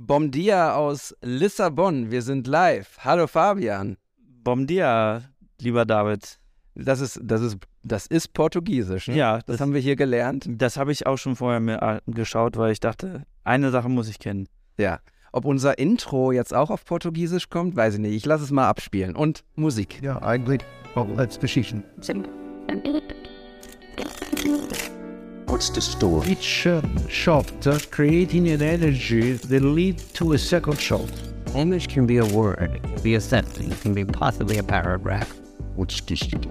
Bom dia aus Lissabon. Wir sind live. Hallo Fabian. Bom dia, lieber David. Das ist, das ist, das ist Portugiesisch. Ne? Ja, das, das, haben wir hier gelernt. das habe ich auch schon vorher mir äh, geschaut, weil ich dachte, eine Sache muss ich kennen. Ja. Ob unser Intro jetzt auch auf Portugiesisch kommt, weiß ich nicht. Ich lasse es mal abspielen. Und Musik. Ja, eigentlich als Geschichten. What's the story? Each uh, shot uh, creating an energy that lead to a second shot. Image can be a word, it can be a sentence, it can be possibly a paragraph. What's the story?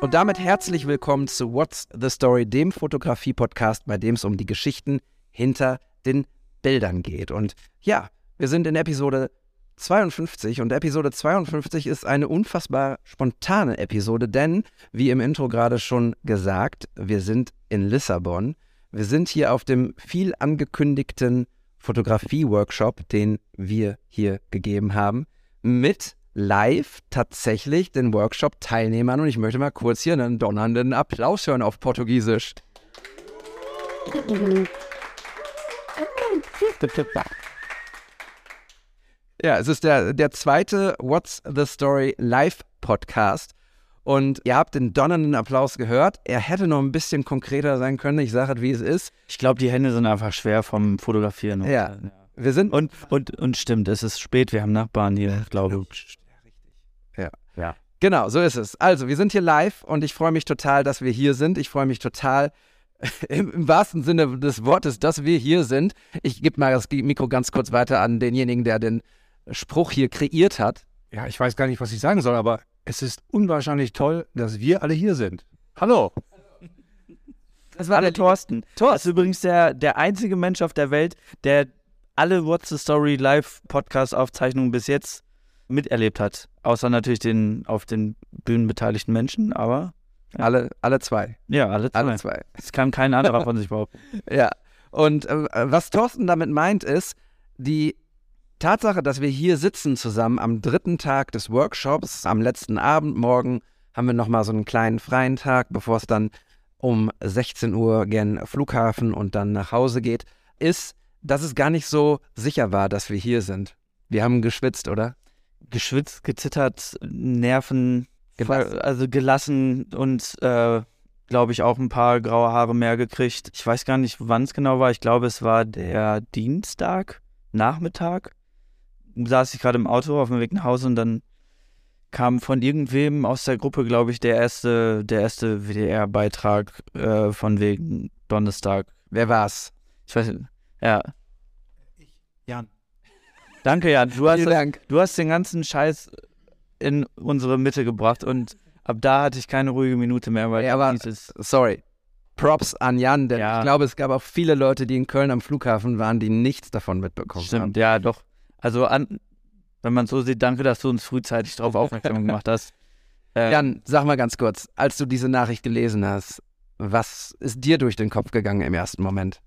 Und damit herzlich willkommen zu What's the Story, dem Fotografie-Podcast, bei dem es um die Geschichten hinter den Bildern geht. Und ja, wir sind in Episode 52 und Episode 52 ist eine unfassbar spontane Episode, denn, wie im Intro gerade schon gesagt, wir sind in Lissabon. Wir sind hier auf dem viel angekündigten Fotografie-Workshop, den wir hier gegeben haben, mit live tatsächlich den Workshop-Teilnehmern und ich möchte mal kurz hier einen donnernden Applaus hören auf Portugiesisch. Ja, es ist der, der zweite What's the Story Live Podcast. Und ihr habt den donnernden Applaus gehört. Er hätte noch ein bisschen konkreter sein können. Ich sage es, wie es ist. Ich glaube, die Hände sind einfach schwer vom Fotografieren. Ja. Wir sind. Und, und, und stimmt, es ist spät, wir haben Nachbarn hier, glaube ich. Ja. Ja. Genau, so ist es. Also, wir sind hier live und ich freue mich total, dass wir hier sind. Ich freue mich total, im, im wahrsten Sinne des Wortes, dass wir hier sind. Ich gebe mal das Mikro ganz kurz weiter an denjenigen, der den Spruch hier kreiert hat. Ja, ich weiß gar nicht, was ich sagen soll, aber es ist unwahrscheinlich toll, dass wir alle hier sind. Hallo. Das Alle Thorsten. Das ist übrigens der, der einzige Mensch auf der Welt, der alle What's the Story Live Podcast Aufzeichnungen bis jetzt miterlebt hat. Außer natürlich den auf den Bühnen beteiligten Menschen, aber Alle, alle zwei. ja, alle zwei. Alle zwei. Das kann kein anderer von sich behaupten. Ja. Und äh, was Thorsten damit meint, ist, die Tatsache, dass wir hier sitzen zusammen am dritten Tag des Workshops, am letzten Abend, morgen haben wir nochmal so einen kleinen freien Tag, bevor es dann um 16 Uhr gen Flughafen und dann nach Hause geht, ist, dass es gar nicht so sicher war, dass wir hier sind. Wir haben geschwitzt, oder? Geschwitzt, gezittert, Nerven, Gelassen. also gelassen und äh, glaube ich auch ein paar graue Haare mehr gekriegt. Ich weiß gar nicht, wann es genau war. Ich glaube, es war der Dienstag, Nachmittag. Saß ich gerade im Auto auf dem Weg nach Hause und dann kam von irgendwem aus der Gruppe, glaube ich, der erste, der erste WDR-Beitrag äh, von wegen Donnerstag. Wer war's? Ich weiß nicht. Ja. Jan. Danke, Jan. Du hast, Dank. du hast den ganzen Scheiß in unsere Mitte gebracht und ab da hatte ich keine ruhige Minute mehr, weil Ja, aber- dieses Sorry. Props an Jan, denn Ja. ich glaube, es gab auch viele Leute, die in Köln am Flughafen waren, die nichts davon mitbekommen haben. stimmt, ja, doch. Also an, wenn man so sieht, danke, dass du uns frühzeitig darauf aufmerksam gemacht hast. Äh, Jan, sag mal ganz kurz, als du diese Nachricht gelesen hast, was ist dir durch den Kopf gegangen im ersten Moment?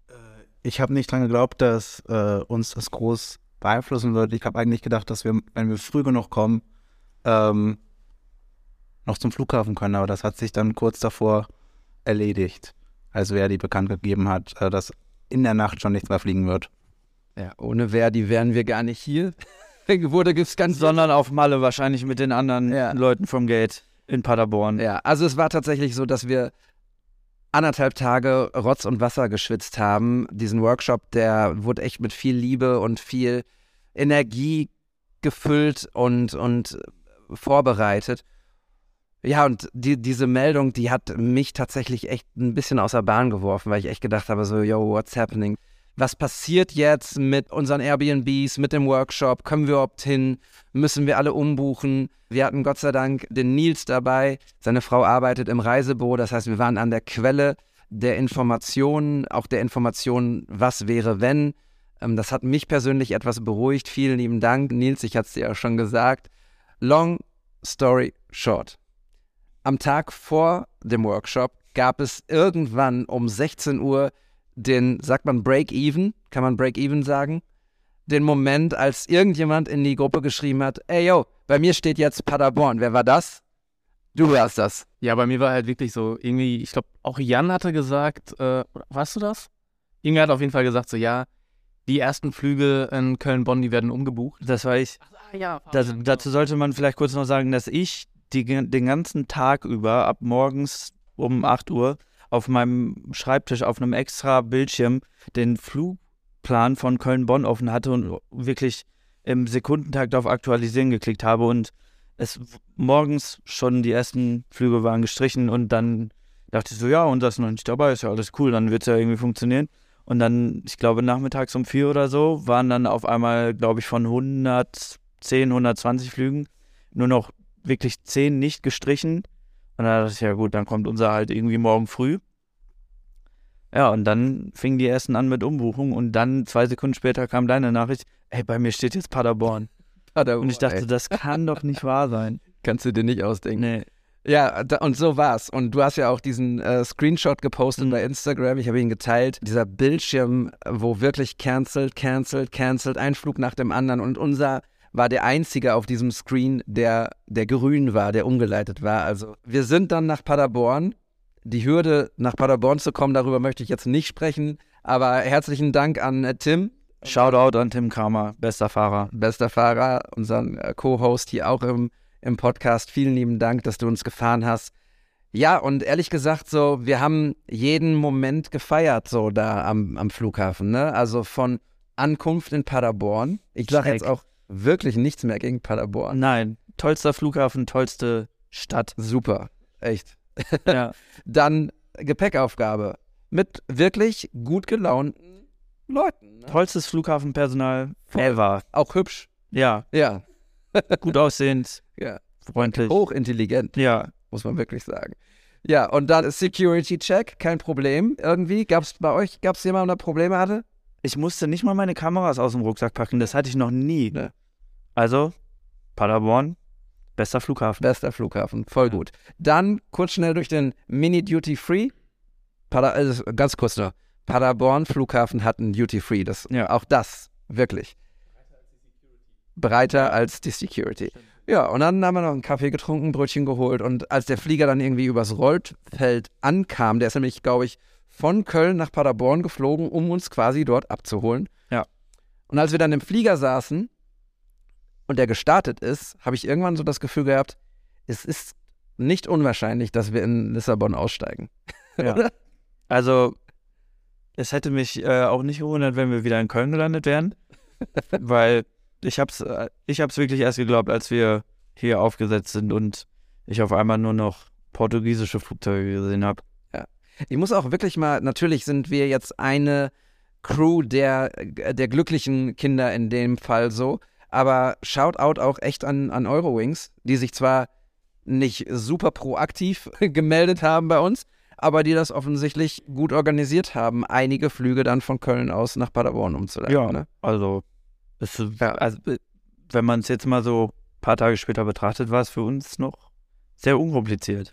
Ich habe nicht dran geglaubt, dass äh, uns das groß beeinflussen wird. Ich habe eigentlich gedacht, dass wir, wenn wir früh genug kommen, ähm, noch zum Flughafen können. Aber das hat sich dann kurz davor erledigt, als Verdi bekannt gegeben hat, äh, dass in der Nacht schon nichts mehr fliegen wird. Ja, ohne Verdi wären wir gar nicht hier. Wurde gibt's ganz sondern auf Malle wahrscheinlich mit den anderen Ja. Leuten vom Gate in Paderborn. Ja, also es war tatsächlich so, dass wir anderthalb Tage Rotz und Wasser geschwitzt haben. Diesen Workshop, der wurde echt mit viel Liebe und viel Energie gefüllt und, und vorbereitet. Ja, und die, diese Meldung, die hat mich tatsächlich echt ein bisschen aus der Bahn geworfen, weil ich echt gedacht habe, so, yo, what's happening? Was passiert jetzt mit unseren Airbnbs, mit dem Workshop? Können wir überhaupt hin? Müssen wir alle umbuchen? Wir hatten Gott sei Dank den Nils dabei. Seine Frau arbeitet im Reisebüro, das heißt, wir waren an der Quelle der Informationen, auch der Informationen, was wäre, wenn. Ähm, das hat mich persönlich etwas beruhigt. Vielen lieben Dank, Nils, ich hatte es dir ja schon gesagt. Long story short. Am Tag vor dem Workshop gab es irgendwann um 16 Uhr den, sagt man Break-Even? Kann man Break-Even sagen? Den Moment, als irgendjemand in die Gruppe geschrieben hat, ey yo, bei mir steht jetzt Paderborn. Wer war das? Du warst das. Ja, bei mir war halt wirklich so, irgendwie, ich glaube, auch Jan hatte gesagt, äh, oder warst du das? Irgendwer hat auf jeden Fall gesagt, so, ja, Die ersten Flüge in Köln-Bonn, die werden umgebucht. Das war ich. ja. Das, dazu sollte man vielleicht kurz noch sagen, dass ich die, den ganzen Tag über, ab morgens um 8 Uhr, auf meinem Schreibtisch auf einem extra Bildschirm den Flugplan von Köln-Bonn offen hatte und wirklich im Sekundentakt auf Aktualisieren geklickt habe und es morgens schon die ersten Flüge waren gestrichen und dann dachte ich so, ja, und das noch nicht dabei, ist ja alles cool, dann wird es ja irgendwie funktionieren. Und dann, ich glaube, nachmittags um vier oder so, waren dann auf einmal, glaube ich, von 110, 120 Flügen nur noch wirklich zehn nicht gestrichen. Und dann dachte ich, ja gut, dann kommt unser halt irgendwie morgen früh. Ja, und dann fingen die ersten an mit Umbuchung und dann zwei Sekunden später kam deine Nachricht, ey, bei mir steht jetzt Paderborn. Und ich dachte, das kann doch nicht wahr sein. Kannst du dir nicht ausdenken. Nee. Ja, da, und so war's. Und du hast ja auch diesen äh, Screenshot gepostet Mhm. bei Instagram. Ich habe ihn geteilt. Dieser Bildschirm, wo wirklich cancelled, cancelled, cancelled, ein Flug nach dem anderen. Und unser war der einzige auf diesem Screen, der, der grün war, der umgeleitet war. Also wir sind dann nach Paderborn. Die Hürde, nach Paderborn zu kommen, darüber möchte ich jetzt nicht sprechen. Aber herzlichen Dank an äh, Tim, Shoutout an Tim Kramer, bester Fahrer. bester Fahrer, unseren äh, Co-Host hier auch im, im Podcast. Vielen lieben Dank, dass du uns gefahren hast. Ja, und ehrlich gesagt, so, wir haben jeden Moment gefeiert, so da am, am Flughafen, ne? Also von Ankunft in Paderborn. Ich sage jetzt auch wirklich nichts mehr gegen Paderborn. Nein, tollster Flughafen, tollste Stadt. Super, echt. Ja. Dann Gepäckaufgabe mit wirklich gut gelaunten Leuten. Ne? Tollstes Flughafenpersonal ever. Auch hübsch. Ja, Ja, gut aussehend, ja. freundlich. Hochintelligent. Ja, muss man wirklich sagen. Ja, und dann Security-Check, kein Problem. Irgendwie, gab es bei euch, gab es jemanden, der Probleme hatte? ich musste nicht mal meine Kameras aus dem Rucksack packen, das hatte ich noch nie. Ne. Also, Paderborn, bester Flughafen. Bester Flughafen, voll gut. Dann kurz schnell durch den Mini-Duty-Free. Pader, äh, ganz kurz noch. Paderborn Flughafen hat einen Duty-Free. Das, Ja. Auch das, wirklich. Breiter als die Security. Ja, und dann haben wir noch einen Kaffee getrunken, Brötchen geholt. Und als der Flieger dann irgendwie übers Rollfeld ankam, der ist nämlich, glaube ich, von Köln nach Paderborn geflogen, um uns quasi dort abzuholen. Ja. Und als wir dann im Flieger saßen und der gestartet ist, habe ich irgendwann so das Gefühl gehabt, es ist nicht unwahrscheinlich, dass wir in Lissabon aussteigen. Ja. Also, es hätte mich äh, auch nicht gewundert, wenn wir wieder in Köln gelandet wären, weil ich hab's, äh, ich hab's wirklich erst geglaubt, als wir hier aufgesetzt sind und ich auf einmal nur noch portugiesische Flugzeuge gesehen habe. Ich muss auch wirklich mal, natürlich sind wir jetzt eine Crew der, der glücklichen Kinder in dem Fall so, aber Shoutout auch echt an, an Eurowings, die sich zwar nicht super proaktiv gemeldet haben bei uns, aber die das offensichtlich gut organisiert haben, einige Flüge dann von Köln aus nach Paderborn umzuleiten. Ja. Ne? Also, es, also wenn man es jetzt mal so ein paar Tage später betrachtet, war es für uns noch sehr unkompliziert.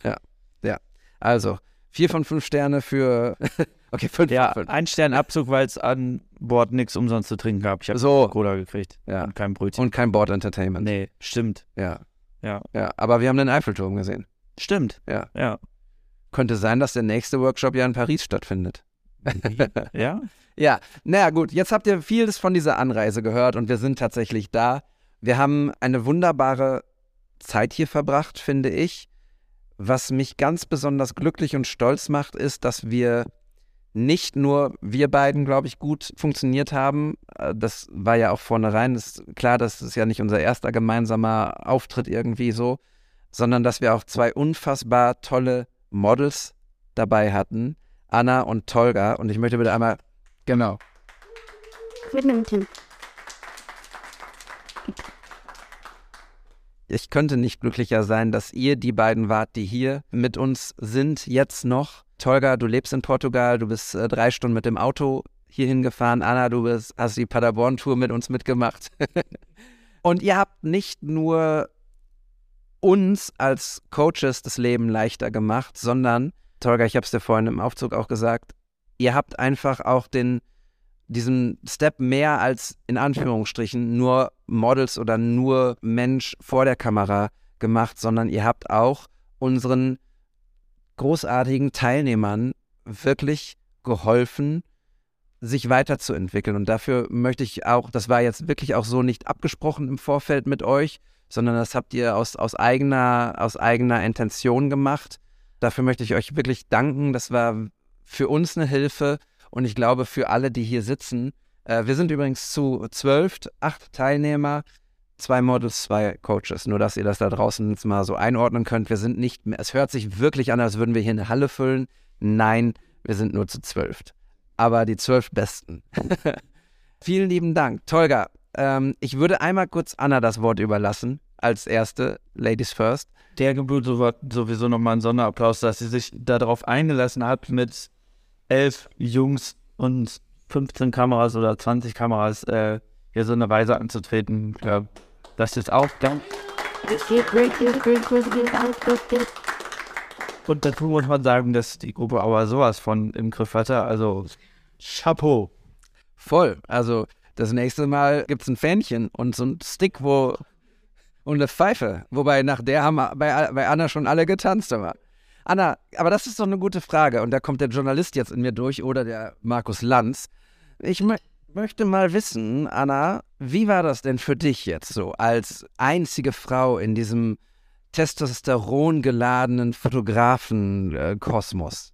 Also, vier von fünf Sterne für. okay, fünf Ja, fünf. ein Stern Abzug, weil es an Bord nichts umsonst zu trinken gab. Ich habe So. Cola gekriegt Ja. und kein Brötchen. Und kein Board Entertainment. nee, stimmt. Ja. Ja. Ja, aber wir haben den Eiffelturm gesehen. Stimmt. Ja. Ja. Könnte sein, dass der nächste Workshop ja in Paris stattfindet. ja? Ja, naja, gut, jetzt habt ihr vieles von dieser Anreise gehört und wir sind tatsächlich da. Wir haben eine wunderbare Zeit hier verbracht, finde ich. Was mich ganz besonders glücklich und stolz macht, ist, dass wir nicht nur wir beiden, glaube ich, gut funktioniert haben. Äh, Das war ja auch vornherein ist klar, das ist ja nicht unser erster gemeinsamer Auftritt irgendwie so, sondern dass wir auch zwei unfassbar tolle Models dabei hatten, Anna und Tolga. Und ich möchte bitte einmal Genau. Ich könnte nicht glücklicher sein, dass ihr die beiden wart, die hier mit uns sind, jetzt noch. Tolga, du lebst in Portugal, du bist äh, drei Stunden mit dem Auto hierhin gefahren. Anna, du bist, hast die Paderborn-Tour mit uns mitgemacht. Und ihr habt nicht nur uns als Coaches das Leben leichter gemacht, sondern, Tolga, ich habe es dir vorhin im Aufzug auch gesagt, ihr habt einfach auch den, diesen Step mehr als in Anführungsstrichen nur Models oder nur Mensch vor der Kamera gemacht, sondern ihr habt auch unseren großartigen Teilnehmern wirklich geholfen, sich weiterzuentwickeln. Und dafür möchte ich auch, das war jetzt wirklich auch so nicht abgesprochen im Vorfeld mit euch, sondern das habt ihr aus, aus, eigener, aus eigener Intention gemacht. Dafür möchte ich euch wirklich danken. Das war für uns eine Hilfe und ich glaube für alle, die hier sitzen. Äh, wir sind übrigens zu zwölf, acht Teilnehmer, zwei Models, zwei Coaches. Nur, dass ihr das da draußen jetzt mal so einordnen könnt. Wir sind nicht mehr, es hört sich wirklich an, als würden wir hier eine Halle füllen. Nein, wir sind nur zu zwölf. Aber die zwölf Besten. Vielen lieben Dank. Tolga, ähm, ich würde einmal kurz Anna das Wort überlassen, als erste, Ladies First. Der gebührt sowieso nochmal einen Sonderapplaus, dass sie sich darauf eingelassen hat, mit elf Jungs und 15 Kameras oder 20 Kameras äh, hier so eine Weise anzutreten. Ja, das ist auch ganz. Und dazu muss man sagen, dass die Gruppe aber sowas von im Griff hatte. Also Chapeau. Voll. Also das nächste Mal gibt es ein Fähnchen und so ein Stick, wo und eine Pfeife. Wobei nach der haben bei, bei Anna schon alle getanzt immer. Anna, aber das ist doch eine gute Frage. Und da kommt der Journalist jetzt in mir durch oder der Markus Lanz. Ich mö möchte mal wissen, Anna, wie war das denn für dich jetzt so als einzige Frau in diesem Testosteron geladenen Fotografen-Kosmos?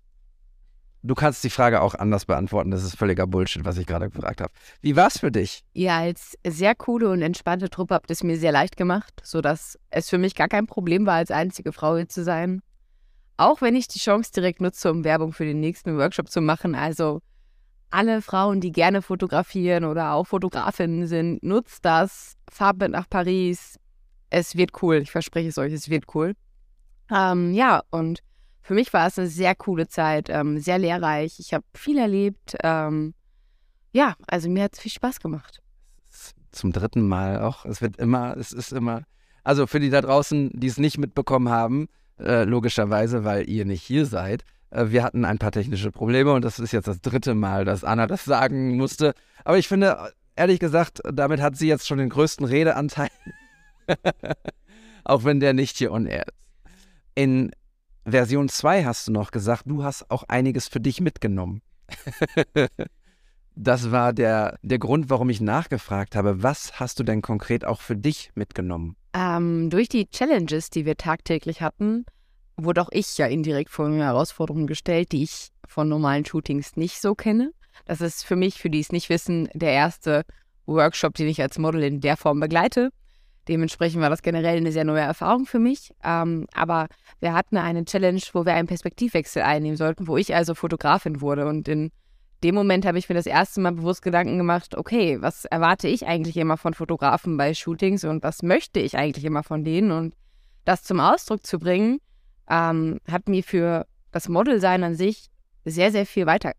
Du kannst die Frage auch anders beantworten. Das ist völliger Bullshit, was ich gerade gefragt habe. Wie war es für dich? Ja, als sehr coole und entspannte Truppe habt es mir sehr leicht gemacht, sodass es für mich gar kein Problem war, als einzige Frau hier zu sein. Auch wenn ich die Chance direkt nutze, um Werbung für den nächsten Workshop zu machen. Also alle Frauen, die gerne fotografieren oder auch Fotografinnen sind, nutzt das. Fahrt mit nach Paris. Es wird cool. Ich verspreche es euch, es wird cool. Ähm, ja, und für mich war es eine sehr coole Zeit, ähm, sehr lehrreich. Ich habe viel erlebt. Ähm, ja, also mir hat es viel Spaß gemacht. Zum dritten Mal auch. Es wird immer, es ist immer. Also für die da draußen, die es nicht mitbekommen haben, äh, logischerweise, weil ihr nicht hier seid. Äh, wir hatten ein paar technische Probleme und das ist jetzt das dritte Mal, dass Anna das sagen musste. Aber ich finde, ehrlich gesagt, damit hat sie jetzt schon den größten Redeanteil. auch wenn der nicht hier on air ist. In Version 2 hast du noch gesagt, du hast auch einiges für dich mitgenommen. das war der, der Grund, warum ich nachgefragt habe. Was hast du denn konkret auch für dich mitgenommen? Ähm, durch die Challenges, die wir tagtäglich hatten, wurde auch ich ja indirekt vor Herausforderungen gestellt, die ich von normalen Shootings nicht so kenne. Das ist für mich, für die es nicht wissen, der erste Workshop, den ich als Model in der Form begleite. Dementsprechend war das generell eine sehr neue Erfahrung für mich. Ähm, aber wir hatten eine Challenge, wo wir einen Perspektivwechsel einnehmen sollten, wo ich also Fotografin wurde. Und in dem Moment habe ich mir das erste Mal bewusst Gedanken gemacht, okay, was erwarte ich eigentlich immer von Fotografen bei Shootings und was möchte ich eigentlich immer von denen? Und das zum Ausdruck zu bringen, ähm, hat mir für das Modelsein an sich sehr, sehr viel weiter,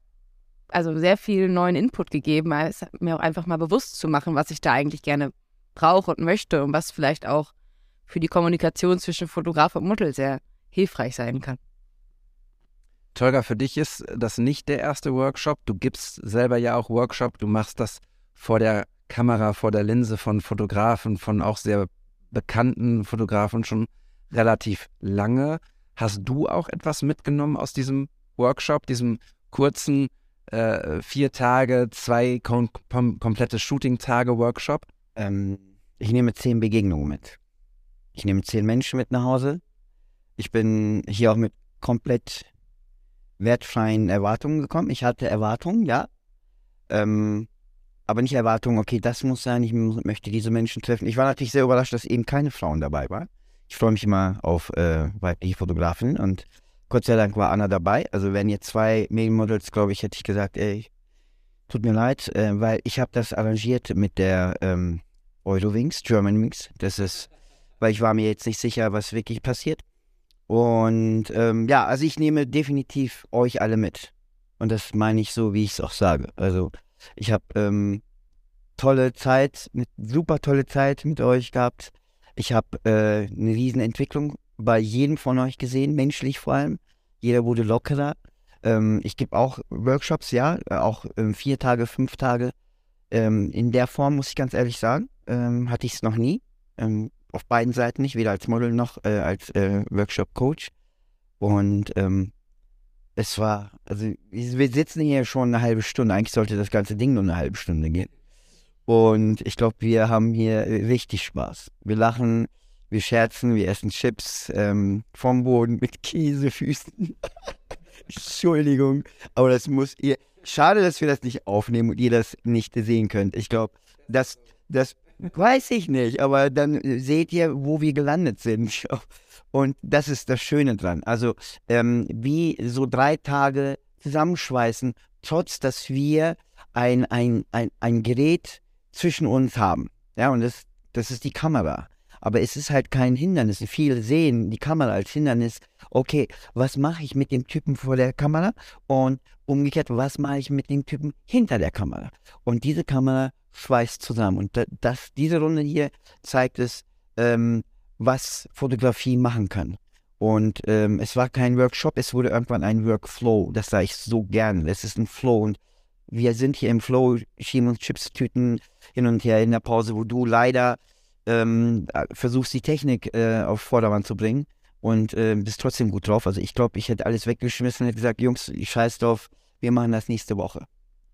also sehr viel neuen Input gegeben, als mir auch einfach mal bewusst zu machen, was ich da eigentlich gerne brauche und möchte und was vielleicht auch für die Kommunikation zwischen Fotograf und Model sehr hilfreich sein kann. Tolga, für dich ist das nicht der erste Workshop. Du gibst selber ja auch Workshop. Du machst das vor der Kamera, vor der Linse von Fotografen, von auch sehr bekannten Fotografen schon relativ lange. Hast du auch etwas mitgenommen aus diesem Workshop, diesem kurzen äh, vier Tage, zwei kom kom komplette Shooting-Tage Workshop? Ähm, ich nehme zehn Begegnungen mit. Ich nehme zehn Menschen mit nach Hause. Ich bin hier auch mit komplett wertfreien Erwartungen gekommen. Ich hatte Erwartungen, ja. Ähm, aber nicht Erwartungen, okay, das muss sein, ich möchte diese Menschen treffen. Ich war natürlich sehr überrascht, dass eben keine Frauen dabei waren. Ich freue mich immer auf äh, weibliche Fotografen und Gott sei Dank war Anna dabei. Also wenn jetzt zwei Medienmodels, glaube ich, hätte ich gesagt, ey, Tut mir leid, äh, weil ich habe das arrangiert mit der ähm, Eurowings, Germanwings. Das ist, weil ich war mir jetzt nicht sicher, was wirklich passiert. Und ähm, ja, also ich nehme definitiv euch alle mit. Und das meine ich so, wie ich es auch sage. Also ich habe ähm, tolle Zeit, eine super tolle Zeit mit euch gehabt. Ich habe äh, eine riesen Entwicklung bei jedem von euch gesehen, menschlich vor allem. Jeder wurde lockerer. Ähm, ich gebe auch Workshops, ja, äh, auch ähm, vier Tage, fünf Tage. Ähm, in der Form, muss ich ganz ehrlich sagen, ähm, hatte ich es noch nie. Auf beiden Seiten nicht, weder als Model noch äh, als äh, Workshop-Coach. Und ähm, es war, also wir sitzen hier schon eine halbe Stunde. Eigentlich sollte das ganze Ding nur eine halbe Stunde gehen. Und ich glaube, wir haben hier richtig Spaß. Wir lachen, wir scherzen, wir essen Chips ähm, vom Boden mit Käsefüßen. Entschuldigung, aber das muss ihr. Schade, dass wir das nicht aufnehmen und ihr das nicht sehen könnt. Ich glaube, das, das weiß ich nicht, aber dann seht ihr, wo wir gelandet sind. Und das ist das Schöne dran. Also, ähm, wie so drei Tage zusammenschweißen, trotz dass wir ein, ein, ein, ein Gerät zwischen uns haben. Ja, und das, das ist die Kamera. Aber es ist halt kein Hindernis. Viele sehen die Kamera als Hindernis. Okay, was mache ich mit dem Typen vor der Kamera? Und umgekehrt, was mache ich mit dem Typen hinter der Kamera? Und diese Kamera schweißt zusammen. Und das, diese Runde hier zeigt es, ähm, was Fotografie machen kann. Und ähm, es war kein Workshop, es wurde irgendwann ein Workflow. Das sage ich so gern. Es ist ein Flow. Und wir sind hier im Flow, schieben uns Chips-Tüten hin und her in der Pause, wo du leider ähm, versuchst, die Technik äh, auf Vordermann zu bringen und äh, bist trotzdem gut drauf. Also ich glaube, ich hätte alles weggeschmissen, hätte gesagt, Jungs, ich scheiß drauf, wir machen das nächste Woche.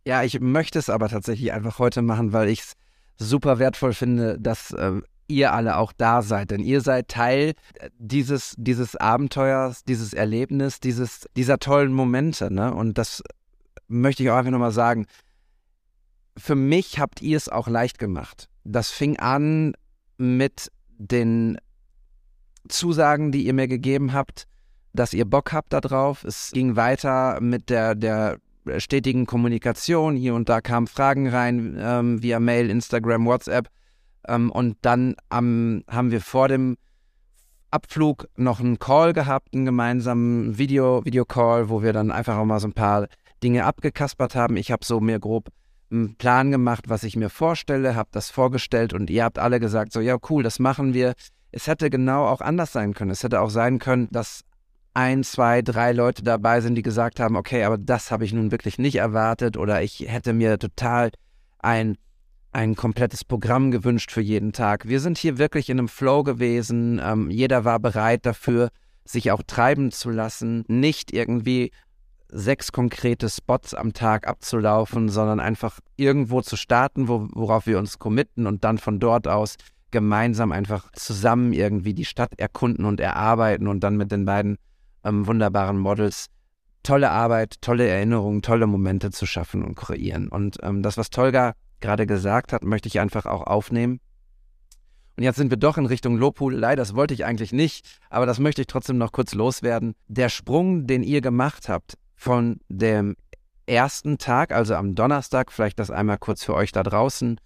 Ja, ich möchte es aber tatsächlich einfach heute machen, weil ich es super wertvoll finde, dass äh, ihr alle auch da seid. Denn ihr seid Teil äh, dieses, dieses Abenteuers, dieses Erlebnis, dieses, dieser tollen Momente. Ne? Und das möchte ich auch einfach nochmal sagen. Für mich habt ihr es auch leicht gemacht. Das fing an mit den Zusagen, die ihr mir gegeben habt, dass ihr Bock habt darauf. Es ging weiter mit der, der stetigen Kommunikation. Hier und da kamen Fragen rein ähm, via Mail, Instagram, WhatsApp. Ähm, und dann ähm, haben wir vor dem Abflug noch einen Call gehabt, einen gemeinsamen Video, Videocall, wo wir dann einfach auch mal so ein paar Dinge abgekaspert haben. Ich habe so mir grob einen Plan gemacht, was ich mir vorstelle, habe das vorgestellt und ihr habt alle gesagt, so ja cool, das machen wir. Es hätte genau auch anders sein können. Es hätte auch sein können, dass ein, zwei, drei Leute dabei sind, die gesagt haben, okay, aber das habe ich nun wirklich nicht erwartet oder ich hätte mir total ein, ein komplettes Programm gewünscht für jeden Tag. Wir sind hier wirklich in einem Flow gewesen. Ähm, jeder war bereit dafür, sich auch treiben zu lassen, nicht irgendwie sechs konkrete Spots am Tag abzulaufen, sondern einfach irgendwo zu starten, wo, worauf wir uns committen und dann von dort aus gemeinsam einfach zusammen irgendwie die Stadt erkunden und erarbeiten und dann mit den beiden ähm, wunderbaren Models tolle Arbeit, tolle Erinnerungen, tolle Momente zu schaffen und kreieren. Und ähm, das, was Tolga gerade gesagt hat, möchte ich einfach auch aufnehmen. Und jetzt sind wir doch in Richtung Lobhudelei. Das wollte ich eigentlich nicht, aber das möchte ich trotzdem noch kurz loswerden. Der Sprung, den ihr gemacht habt von dem ersten Tag, also am Donnerstag, vielleicht das einmal kurz für euch da draußen.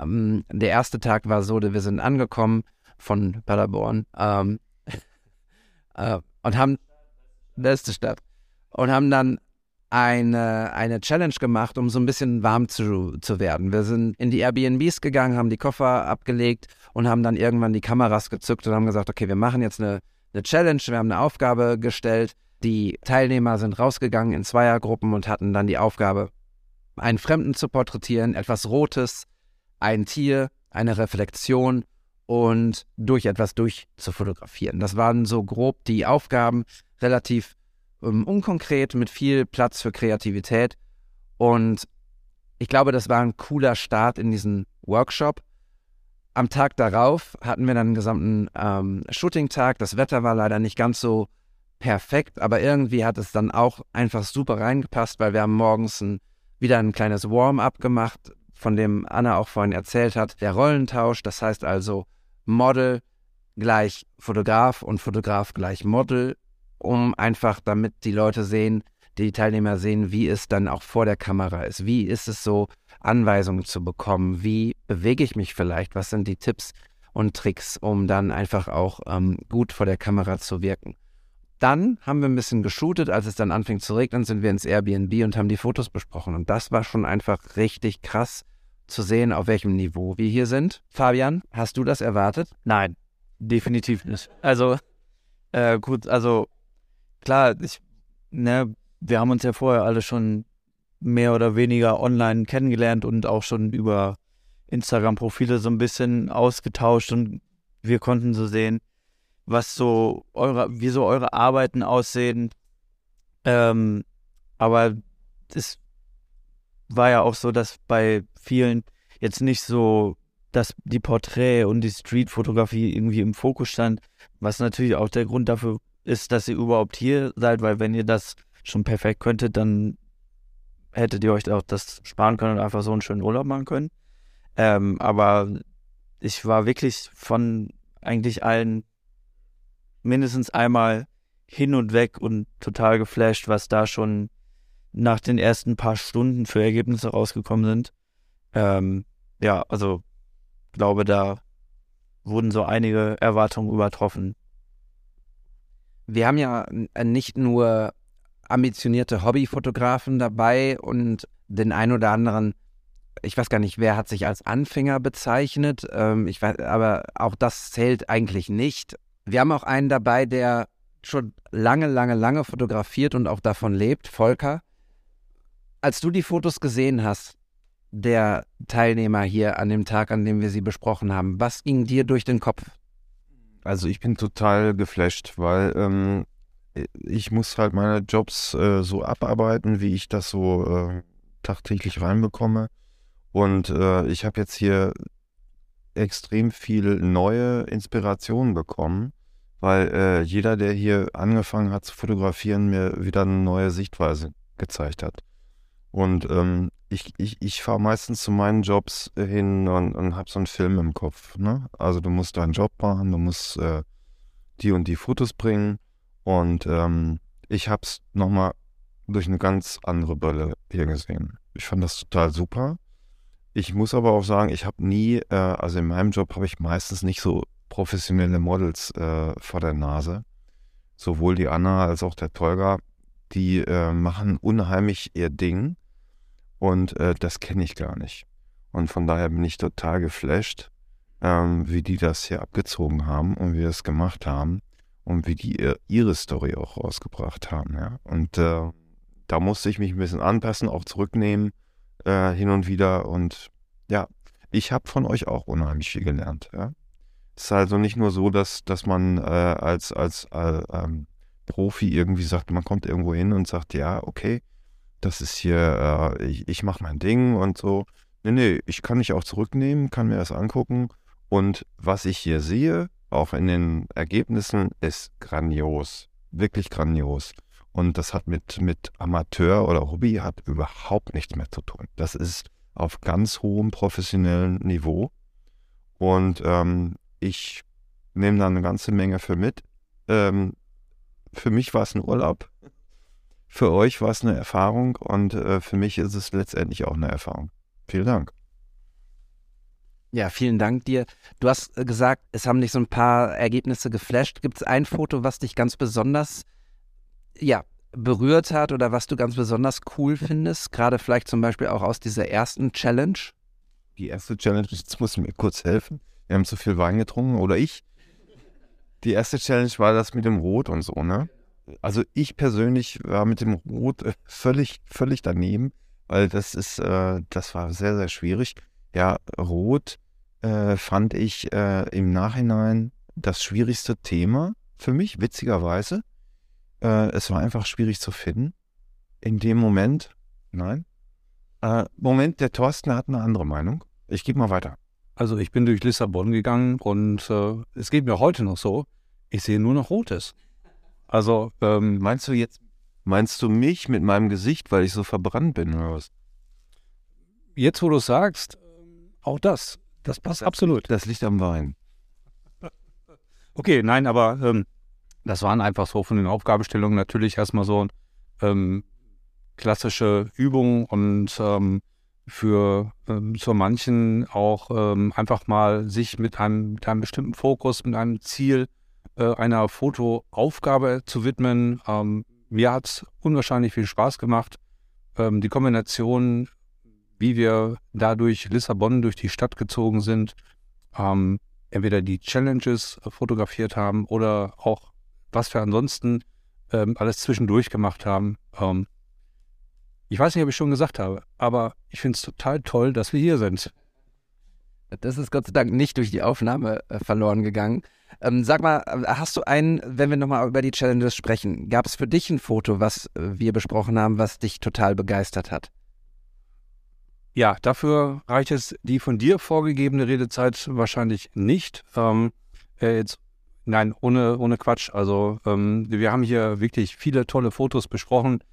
Ähm, der erste Tag war so, wir sind angekommen von Paderborn ähm, äh, und haben, beste Stadt, und haben dann eine, eine Challenge gemacht, um so ein bisschen warm zu, zu werden. Wir sind in die Airbnbs gegangen, haben die Koffer abgelegt und haben dann irgendwann die Kameras gezückt und haben gesagt, okay, wir machen jetzt eine, eine Challenge, wir haben eine Aufgabe gestellt die Teilnehmer sind rausgegangen in Zweiergruppen und hatten dann die Aufgabe, einen Fremden zu porträtieren, etwas Rotes, ein Tier, eine Reflexion und durch etwas durchzufotografieren. Das waren so grob die Aufgaben, relativ ähm, unkonkret, mit viel Platz für Kreativität. Und ich glaube, das war ein cooler Start in diesen Workshop. Am Tag darauf hatten wir dann einen gesamten ähm, Shooting-Tag. Das Wetter war leider nicht ganz so perfekt, aber irgendwie hat es dann auch einfach super reingepasst, weil wir haben morgens ein, wieder ein kleines Warm-up gemacht, von dem Anna auch vorhin erzählt hat, der Rollentausch, das heißt also Model gleich Fotograf und Fotograf gleich Model, um einfach, damit die Leute sehen, die Teilnehmer sehen, wie es dann auch vor der Kamera ist. Wie ist es so, Anweisungen zu bekommen? Wie bewege ich mich vielleicht? Was sind die Tipps und Tricks, um dann einfach auch ähm, gut vor der Kamera zu wirken? Dann haben wir ein bisschen geshootet. Als es dann anfing zu regnen, sind wir ins Airbnb und haben die Fotos besprochen. Und das war schon einfach richtig krass zu sehen, auf welchem Niveau wir hier sind. Fabian, hast du das erwartet? Nein, definitiv nicht. Also, äh, gut, also klar, ich, ne, wir haben uns ja vorher alle schon mehr oder weniger online kennengelernt und auch schon über Instagram-Profile so ein bisschen ausgetauscht und wir konnten so sehen, was so eure, wie so eure Arbeiten aussehen. Ähm, aber es war ja auch so, dass bei vielen jetzt nicht so, dass die Porträt- und die Streetfotografie irgendwie im Fokus stand, was natürlich auch der Grund dafür ist, dass ihr überhaupt hier seid, weil wenn ihr das schon perfekt könntet, dann hättet ihr euch auch das sparen können und einfach so einen schönen Urlaub machen können. Ähm, aber ich war wirklich von eigentlich allen mindestens einmal hin und weg und total geflasht, was da schon nach den ersten paar Stunden für Ergebnisse rausgekommen sind. Ähm, ja, also glaube, da wurden so einige Erwartungen übertroffen. Wir haben ja äh, nicht nur ambitionierte Hobbyfotografen dabei und den ein oder anderen, ich weiß gar nicht, wer hat sich als Anfänger bezeichnet, ähm, ich weiß, aber auch das zählt eigentlich nicht. Wir haben auch einen dabei, der schon lange, lange, lange fotografiert und auch davon lebt, Volker. Als du die Fotos gesehen hast, der Teilnehmer hier an dem Tag, an dem wir sie besprochen haben, was ging dir durch den Kopf? Also ich bin total geflasht, weil ähm, ich muss halt meine Jobs äh, so abarbeiten, wie ich das so äh, tagtäglich reinbekomme. Und äh, ich habe jetzt hier extrem viel neue Inspirationen bekommen, weil äh, jeder, der hier angefangen hat zu fotografieren, mir wieder eine neue Sichtweise gezeigt hat. Und ähm, ich, ich, ich fahre meistens zu meinen Jobs hin und, und habe so einen Film im Kopf. Ne? Also du musst deinen Job machen, du musst äh, die und die Fotos bringen. Und ähm, ich habe es nochmal durch eine ganz andere Brille hier gesehen. Ich fand das total super. Ich muss aber auch sagen, ich habe nie, äh, also in meinem Job habe ich meistens nicht so professionelle Models äh, vor der Nase. Sowohl die Anna als auch der Tolga, die äh, machen unheimlich ihr Ding und äh, das kenne ich gar nicht. Und von daher bin ich total geflasht, ähm, wie die das hier abgezogen haben und wie wir es gemacht haben und wie die ihr, ihre Story auch rausgebracht haben. Ja? Und äh, da musste ich mich ein bisschen anpassen, auch zurücknehmen äh, hin und wieder. Und ja, ich habe von euch auch unheimlich viel gelernt. Ja? Es ist also nicht nur so, dass, dass man äh, als, als äh, ähm, Profi irgendwie sagt, man kommt irgendwo hin und sagt, ja, okay, das ist hier, äh, ich, ich mache mein Ding und so. Nee, nee, ich kann mich auch zurücknehmen, kann mir das angucken. Und was ich hier sehe, auch in den Ergebnissen, ist grandios. Wirklich grandios. Und das hat mit, mit Amateur oder Hobby hat überhaupt nichts mehr zu tun. Das ist auf ganz hohem professionellen Niveau. Und ähm, ich nehme da eine ganze Menge für mit. Ähm, für mich war es ein Urlaub. Für euch war es eine Erfahrung und äh, für mich ist es letztendlich auch eine Erfahrung. Vielen Dank. Ja, vielen Dank dir. Du hast äh, gesagt, es haben dich so ein paar Ergebnisse geflasht. Gibt es ein Foto, was dich ganz besonders ja, berührt hat oder was du ganz besonders cool findest? Gerade vielleicht zum Beispiel auch aus dieser ersten Challenge? Die erste Challenge, jetzt muss ich mir kurz helfen. Wir haben zu viel Wein getrunken oder ich. Die erste Challenge war das mit dem Rot und so, ne? Also ich persönlich war mit dem Rot äh, völlig, völlig daneben, weil das ist, äh, das war sehr, sehr schwierig. Ja, Rot äh, fand ich äh, im Nachhinein das schwierigste Thema für mich, witzigerweise. Äh, es war einfach schwierig zu finden. In dem Moment, nein. Äh, Moment, der Thorsten hat eine andere Meinung. Ich gebe mal weiter. Also ich bin durch Lissabon gegangen und es geht mir heute noch so, ich sehe nur noch Rotes. Also, ähm, meinst du jetzt, meinst du mich mit meinem Gesicht, weil ich so verbrannt bin oder was? Jetzt, wo du sagst, auch das, das passt absolut. Das liegt am Wein. Okay, nein, aber ähm, das waren einfach so von den Aufgabenstellungen natürlich erstmal so ähm, klassische Übungen und ähm, für ähm, so manchen auch ähm, einfach mal sich mit einem, mit einem bestimmten Fokus, mit einem Ziel äh, einer Fotoaufgabe zu widmen. Ähm, mir hat es unwahrscheinlich viel Spaß gemacht. Ähm, die Kombination, wie wir dadurch Lissabon durch die Stadt gezogen sind, ähm, entweder die Challenges fotografiert haben oder auch was wir ansonsten ähm, alles zwischendurch gemacht haben. Ähm, ich weiß nicht, ob ich schon gesagt habe, aber ich finde es total toll, dass wir hier sind. Das ist Gott sei Dank nicht durch die Aufnahme äh, verloren gegangen. Ähm, sag mal, äh, hast du einen, wenn wir nochmal über die Challenges sprechen, gab es für dich ein Foto, was äh, wir besprochen haben, was dich total begeistert hat? Ja, dafür reicht es die von dir vorgegebene Redezeit wahrscheinlich nicht. Ähm, äh, jetzt, nein, ohne, ohne Quatsch. Also ähm, wir haben hier wirklich viele tolle Fotos besprochen,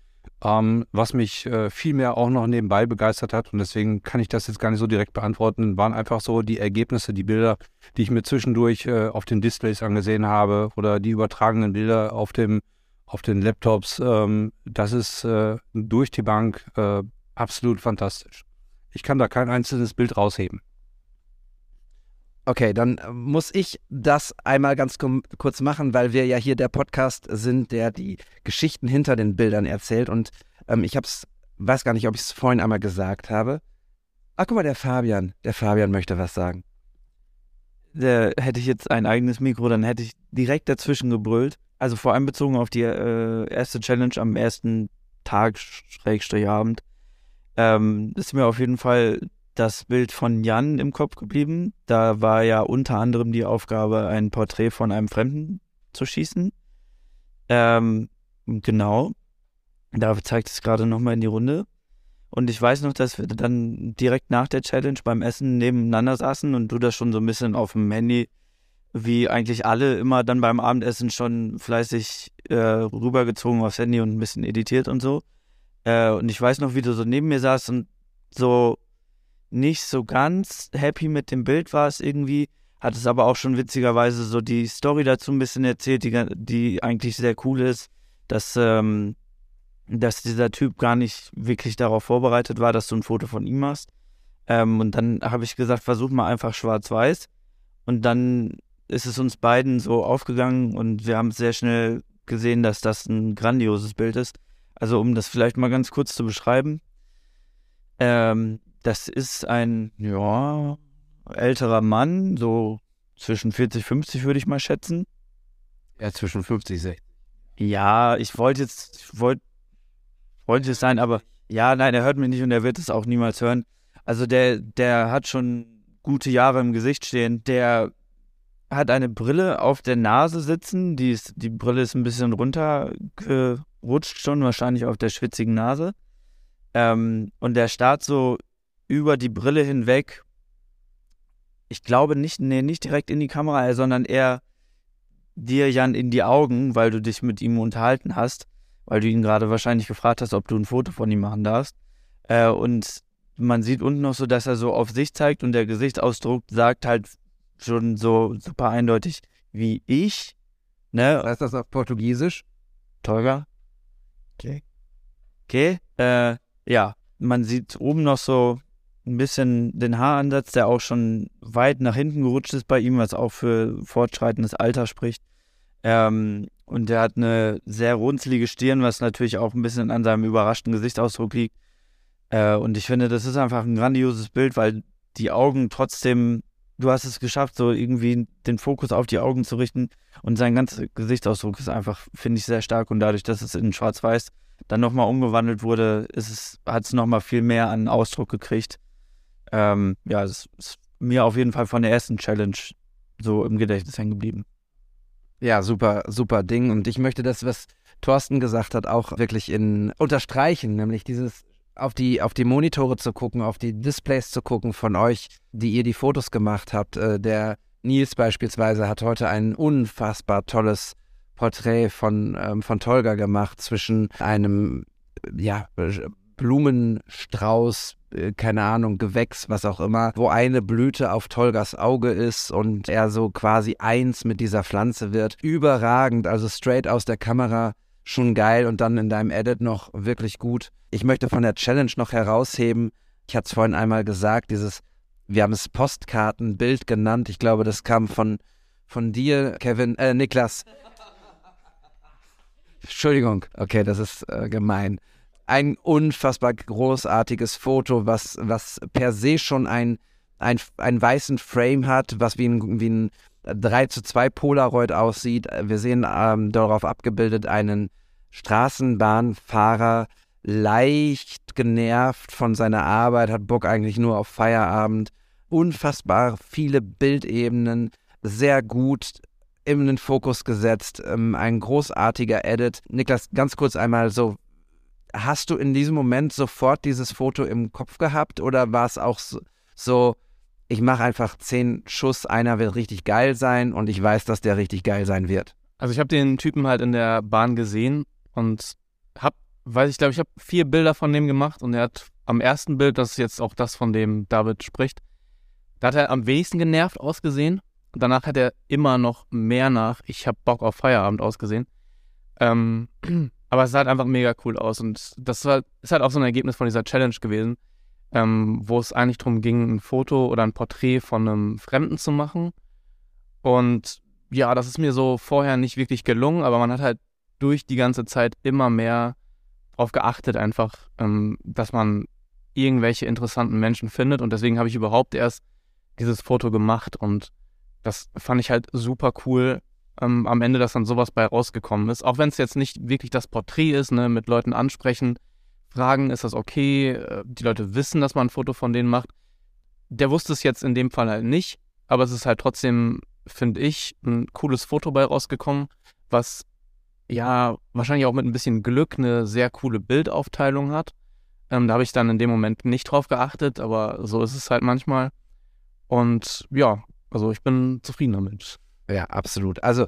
ähm, was mich äh, viel mehr auch noch nebenbei begeistert hat. Und deswegen kann ich das jetzt gar nicht so direkt beantworten. Waren einfach so die Ergebnisse, die Bilder, die ich mir zwischendurch äh, auf den Displays angesehen habe oder die übertragenen Bilder auf dem auf den Laptops. Ähm, das ist äh, durch die Bank äh, absolut fantastisch. Ich kann da kein einzelnes Bild rausheben. Okay, dann muss ich das einmal ganz kurz machen, weil wir ja hier der Podcast sind, der die Geschichten hinter den Bildern erzählt. Und ähm, ich hab's, weiß gar nicht, ob ich es vorhin einmal gesagt habe. Ach, guck mal, der Fabian. Der Fabian möchte was sagen. Der, hätte ich jetzt ein eigenes Mikro, dann hätte ich direkt dazwischen gebrüllt. Also vor allem bezogen auf die äh, erste Challenge am ersten Tag, Schrägstrich Abend ähm, ist mir auf jeden Fall das Bild von Jan im Kopf geblieben. Da war ja unter anderem die Aufgabe, ein Porträt von einem Fremden zu schießen. Ähm, genau. Da zeigt es gerade nochmal in die Runde. Und ich weiß noch, dass wir dann direkt nach der Challenge beim Essen nebeneinander saßen und du das schon so ein bisschen auf dem Handy, wie eigentlich alle, immer dann beim Abendessen schon fleißig äh, rübergezogen aufs Handy und ein bisschen editiert und so. Äh, und ich weiß noch, wie du so neben mir saßt und so nicht so ganz happy mit dem Bild warst irgendwie. Hat es aber auch schon witzigerweise so die Story dazu ein bisschen erzählt, die, die eigentlich sehr cool ist, dass, ähm, dass dieser Typ gar nicht wirklich darauf vorbereitet war, dass du ein Foto von ihm machst. Ähm, und dann habe ich gesagt, versuch mal einfach schwarz-weiß. Und dann ist es uns beiden so aufgegangen und wir haben sehr schnell gesehen, dass das ein grandioses Bild ist. Also um das vielleicht mal ganz kurz zu beschreiben. Ähm, das ist ein, ja, älterer Mann, so zwischen 40, 50 würde ich mal schätzen. Ja, zwischen 50, 60. Ja, ich wollte jetzt, wollte, wollte es sein, aber ja, nein, er hört mich nicht und er wird es auch niemals hören. Also der, der hat schon gute Jahre im Gesicht stehen. Der hat eine Brille auf der Nase sitzen. Die, ist, die Brille ist ein bisschen runterge, rutscht schon wahrscheinlich auf der schwitzigen Nase. Ähm, und der starrt so über die Brille hinweg. Ich glaube nicht, nee, nicht direkt in die Kamera, sondern eher dir, Jan, in die Augen, weil du dich mit ihm unterhalten hast, weil du ihn gerade wahrscheinlich gefragt hast, ob du ein Foto von ihm machen darfst. Äh, und man sieht unten noch so, dass er so auf sich zeigt und der Gesichtsausdruck sagt halt schon so super eindeutig wie ich. Ne? Heißt das auf Portugiesisch? Tolga? Okay. Okay. Äh, ja, man sieht oben noch so ein bisschen den Haaransatz, der auch schon weit nach hinten gerutscht ist bei ihm, was auch für fortschreitendes Alter spricht. Ähm, und der hat eine sehr runzelige Stirn, was natürlich auch ein bisschen an seinem überraschten Gesichtsausdruck liegt. Äh, und ich finde, das ist einfach ein grandioses Bild, weil die Augen trotzdem, du hast es geschafft, so irgendwie den Fokus auf die Augen zu richten. Und sein ganzer Gesichtsausdruck ist einfach, finde ich, sehr stark. Und dadurch, dass es in Schwarz-Weiß dann nochmal umgewandelt wurde, hat es nochmal viel mehr an Ausdruck gekriegt. Ähm, ja, es ist mir auf jeden Fall von der ersten Challenge so im Gedächtnis hängen geblieben. Ja, super, super Ding. Und ich möchte das, was Thorsten gesagt hat, auch wirklich in unterstreichen, nämlich dieses auf die, auf die Monitore zu gucken, auf die Displays zu gucken von euch, die ihr die Fotos gemacht habt. Äh, der Nils beispielsweise hat heute ein unfassbar tolles Porträt von, ähm, von Tolga gemacht zwischen einem ja, Blumenstrauß, keine Ahnung, Gewächs, was auch immer, wo eine Blüte auf Tolgas Auge ist und er so quasi eins mit dieser Pflanze wird. Überragend, also straight aus der Kamera, schon geil und dann in deinem Edit noch wirklich gut. Ich möchte von der Challenge noch herausheben, ich hatte es vorhin einmal gesagt, dieses, wir haben es Postkartenbild genannt. Ich glaube, das kam von, von dir, Kevin, äh, Niklas. Entschuldigung, okay, das ist äh, gemein. Ein unfassbar großartiges Foto, was, was per se schon ein, ein, einen weißen Frame hat, was wie ein, wie ein 3 zu 2 Polaroid aussieht. Wir sehen ähm, darauf abgebildet einen Straßenbahnfahrer, leicht genervt von seiner Arbeit, hat Bock eigentlich nur auf Feierabend, unfassbar viele Bildebenen, sehr gut in den Fokus gesetzt, ähm, ein großartiger Edit. Niklas, ganz kurz einmal so, hast du in diesem Moment sofort dieses Foto im Kopf gehabt oder war es auch so, so ich mache einfach zehn Schuss, einer wird richtig geil sein und ich weiß, dass der richtig geil sein wird? Also ich habe den Typen halt in der Bahn gesehen und hab, weiß ich glaube, ich habe vier Bilder von dem gemacht und er hat am ersten Bild, das ist jetzt auch das, von dem David spricht, da hat er am wenigsten genervt ausgesehen. Danach hat er immer noch mehr nach Ich hab Bock auf Feierabend ausgesehen. Ähm, aber es sah halt einfach mega cool aus. Und das war, ist halt auch so ein Ergebnis von dieser Challenge gewesen, ähm, wo es eigentlich darum ging, ein Foto oder ein Porträt von einem Fremden zu machen. Und ja, das ist mir so vorher nicht wirklich gelungen, aber man hat halt durch die ganze Zeit immer mehr darauf geachtet, einfach, ähm, dass man irgendwelche interessanten Menschen findet. Und deswegen habe ich überhaupt erst dieses Foto gemacht. Und das fand ich halt super cool ähm, am Ende, dass dann sowas bei rausgekommen ist. Auch wenn es jetzt nicht wirklich das Porträt ist, ne, mit Leuten ansprechen, fragen, ist das okay? Äh, die Leute wissen, dass man ein Foto von denen macht. Der wusste es jetzt in dem Fall halt nicht, aber es ist halt trotzdem, finde ich, ein cooles Foto bei rausgekommen, was ja wahrscheinlich auch mit ein bisschen Glück eine sehr coole Bildaufteilung hat. Ähm, da habe ich dann in dem Moment nicht drauf geachtet, aber so ist es halt manchmal. Und ja, also ich bin zufrieden damit. Ja, absolut. Also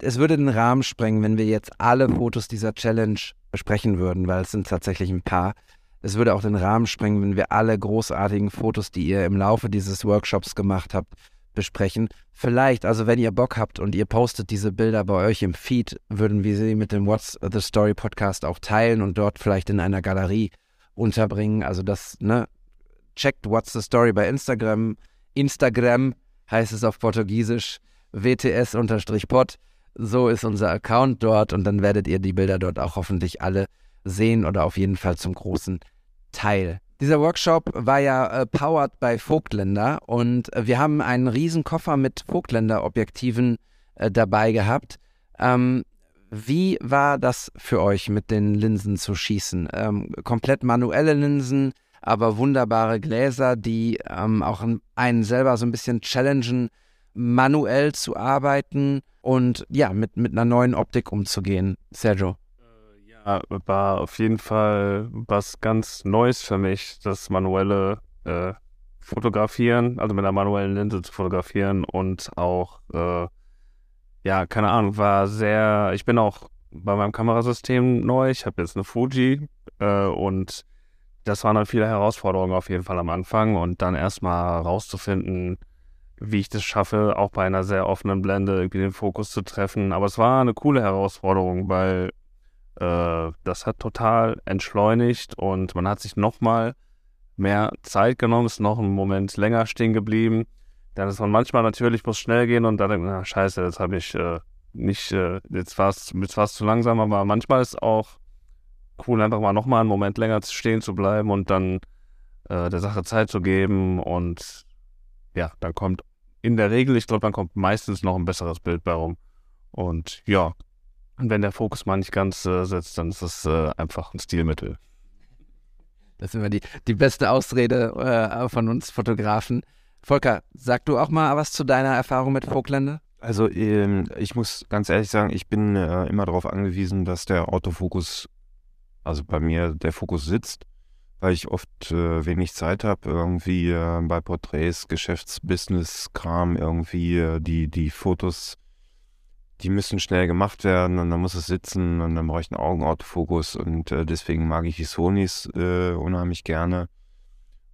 es würde den Rahmen sprengen, wenn wir jetzt alle Fotos dieser Challenge besprechen würden, weil es sind tatsächlich ein paar. Es würde auch den Rahmen sprengen, wenn wir alle großartigen Fotos, die ihr im Laufe dieses Workshops gemacht habt, besprechen. Vielleicht, also wenn ihr Bock habt und ihr postet diese Bilder bei euch im Feed, würden wir sie mit dem What's the Story Podcast auch teilen und dort vielleicht in einer Galerie unterbringen. Also das, ne, checkt What's the Story bei Instagram. Instagram heißt es auf Portugiesisch WTS-Pod. So ist unser Account dort und dann werdet ihr die Bilder dort auch hoffentlich alle sehen oder auf jeden Fall zum großen Teil. Dieser Workshop war ja äh, powered bei Vogtländer und äh, wir haben einen riesen Koffer mit Vogtländer-Objektiven äh, dabei gehabt. Ähm, wie war das für euch, mit den Linsen zu schießen? Ähm, komplett manuelle Linsen, aber wunderbare Gläser, die ähm, auch einen selber so ein bisschen challengen, manuell zu arbeiten und ja, mit, mit einer neuen Optik umzugehen. Sergio. Äh, ja, war auf jeden Fall was ganz Neues für mich, das manuelle äh, Fotografieren, also mit einer manuellen Linse zu fotografieren und auch, äh, ja, keine Ahnung, war sehr, ich bin auch bei meinem Kamerasystem neu, ich habe jetzt eine Fuji äh, und das waren dann viele Herausforderungen auf jeden Fall am Anfang und dann erstmal rauszufinden, wie ich das schaffe, auch bei einer sehr offenen Blende irgendwie den Fokus zu treffen. Aber es war eine coole Herausforderung, weil äh, das hat total entschleunigt und man hat sich nochmal mehr Zeit genommen, ist noch einen Moment länger stehen geblieben. Dann ist man manchmal natürlich, muss schnell gehen und dann denkt man, na, scheiße, jetzt habe ich äh, nicht, äh, jetzt war es jetzt zu langsam, aber manchmal ist auch cool, einfach mal nochmal einen Moment länger stehen zu bleiben und dann äh, der Sache Zeit zu geben. Und ja, dann kommt in der Regel, ich glaube, dann kommt meistens noch ein besseres Bild bei rum. Und ja, und wenn der Fokus mal nicht ganz äh, setzt, dann ist das äh, einfach ein Stilmittel. Das ist immer die, die beste Ausrede äh, von uns Fotografen. Volker, sag du auch mal was zu deiner Erfahrung mit Vogtländer? Also ähm, ich muss ganz ehrlich sagen, ich bin äh, immer darauf angewiesen, dass der Autofokus also bei mir der Fokus sitzt, weil ich oft äh, wenig Zeit habe, irgendwie äh, bei Porträts, Geschäftsbusiness-Kram, irgendwie äh, die, die Fotos, die müssen schnell gemacht werden und dann muss es sitzen und dann brauche ich einen Augenautofokus und äh, deswegen mag ich die Sonys äh, unheimlich gerne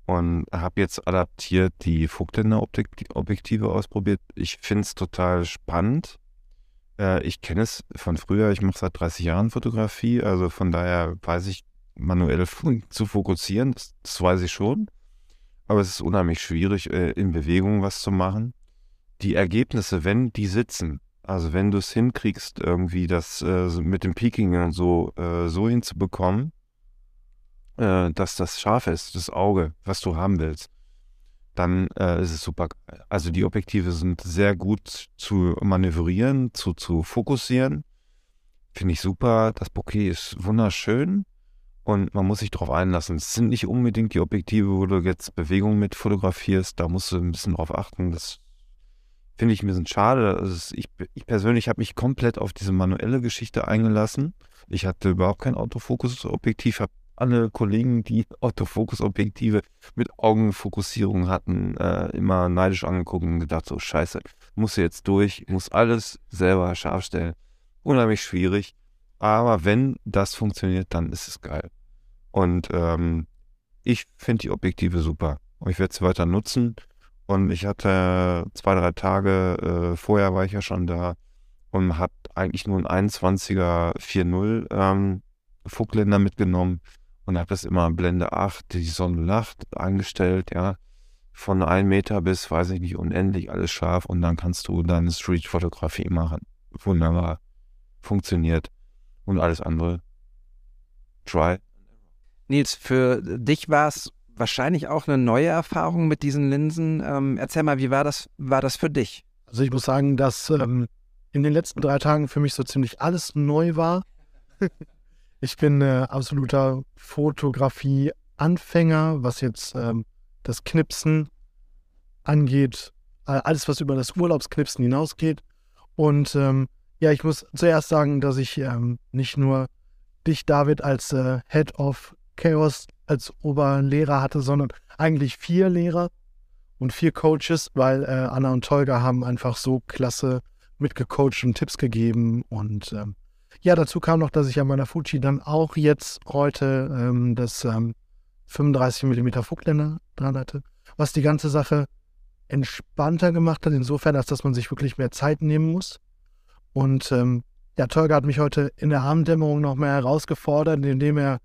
und habe jetzt adaptiert die Vogtländer Objektive ausprobiert. Ich finde es total spannend äh, ich kenne es von früher, ich mache seit 30 Jahren Fotografie, also von daher weiß ich manuell zu fokussieren, das, das weiß ich schon. Aber es ist unheimlich schwierig, äh, in Bewegung was zu machen. Die Ergebnisse, wenn die sitzen, also wenn du es hinkriegst, irgendwie das äh, mit dem Peaking und so, äh, so hinzubekommen, äh, dass das scharf ist, das Auge, was du haben willst, dann äh, ist es super. Also die Objektive sind sehr gut zu manövrieren, zu, zu fokussieren. Finde ich super. Das Bouquet ist wunderschön. Und man muss sich darauf einlassen. Es sind nicht unbedingt die Objektive, wo du jetzt Bewegungen mit fotografierst. Da musst du ein bisschen drauf achten. Das finde ich ein bisschen schade. Also ich, ich persönlich habe mich komplett auf diese manuelle Geschichte eingelassen. Ich hatte überhaupt kein Autofokus-Objektiv, habe alle Kollegen, die Autofokus-Objektive mit Augenfokussierung hatten, äh, immer neidisch angeguckt und gedacht, so scheiße, muss jetzt durch, muss alles selber scharf stellen. Unheimlich schwierig. Aber wenn das funktioniert, dann ist es geil. Und ähm, ich finde die Objektive super. Ich werde sie weiter nutzen. Und ich hatte zwei, drei Tage, äh, vorher war ich ja schon da und hat eigentlich nur ein 21er 4.0 ähm, Fuckländer mitgenommen und habe das immer Blende 8, die Sonne lacht, eingestellt, ja. Von 1 Meter bis, weiß ich nicht, unendlich alles scharf und dann kannst du deine Street-Fotografie machen. Wunderbar. Funktioniert. Und alles andere. Try. Nils, für dich war es wahrscheinlich auch eine neue Erfahrung mit diesen Linsen. Ähm, erzähl mal, wie war das, war das für dich? Also ich muss sagen, dass ähm, in den letzten drei Tagen für mich so ziemlich alles neu war. ich bin äh, absoluter Fotografie-Anfänger, was jetzt ähm, das Knipsen angeht. Äh, alles, was über das Urlaubsknipsen hinausgeht. Und ähm, ja, ich muss zuerst sagen, dass ich ähm, nicht nur dich, David, als äh, Head of Chaos als Oberlehrer hatte, sondern eigentlich vier Lehrer und vier Coaches, weil äh, Anna und Tolga haben einfach so klasse mitgecoacht und Tipps gegeben. Und ähm, ja, dazu kam noch, dass ich an meiner Fuji dann auch jetzt heute ähm, das ähm, 35 mm Fuchländer dran hatte, was die ganze Sache entspannter gemacht hat, insofern, als dass man sich wirklich mehr Zeit nehmen muss. Und ähm, ja, Tolga hat mich heute in der Abenddämmerung noch mehr herausgefordert, indem er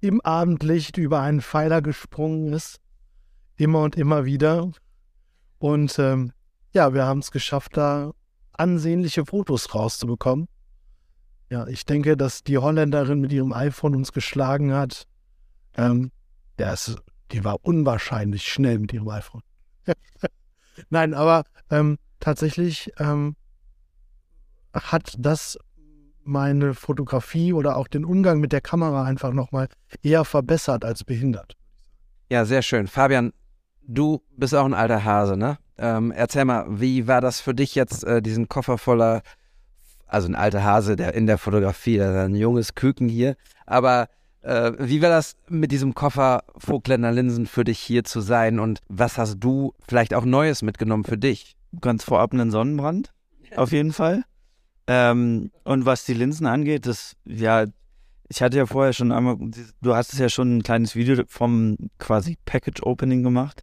im Abendlicht über einen Pfeiler gesprungen ist. Immer und immer wieder. Und ähm, ja, wir haben es geschafft, da ansehnliche Fotos rauszubekommen. Ja, ich denke, dass die Holländerin mit ihrem iPhone uns geschlagen hat. Ähm, ja, die war unwahrscheinlich schnell mit ihrem iPhone. Nein, aber ähm, tatsächlich ähm, hat das meine Fotografie oder auch den Umgang mit der Kamera einfach nochmal eher verbessert als behindert. Ja, sehr schön. Fabian, du bist auch ein alter Hase, ne? Ähm, erzähl mal, wie war das für dich jetzt, äh, diesen Koffer voller, also ein alter Hase, der in der Fotografie, der ist ein junges Küken hier, aber äh, wie war das mit diesem Koffer Vogtländer Linsen für dich hier zu sein und was hast du vielleicht auch Neues mitgenommen für dich? Ganz vorab einen Sonnenbrand, auf jeden Fall. Ähm, und was die Linsen angeht, das, ja, ich hatte ja vorher schon einmal, du hast es ja schon ein kleines Video vom quasi Package Opening gemacht.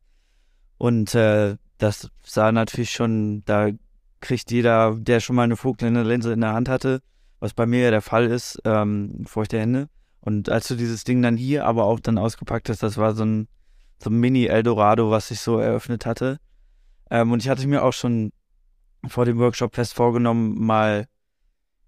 Und äh, das sah natürlich schon, da kriegt jeder, der schon mal eine Vogtländer Linse in der Hand hatte, was bei mir ja der Fall ist, ähm, feuchte Hände. Und als du dieses Ding dann hier aber auch dann ausgepackt hast, das war so ein, so ein Mini-Eldorado, was sich so eröffnet hatte. Ähm, und ich hatte mir auch schon vor dem Workshop fest vorgenommen, mal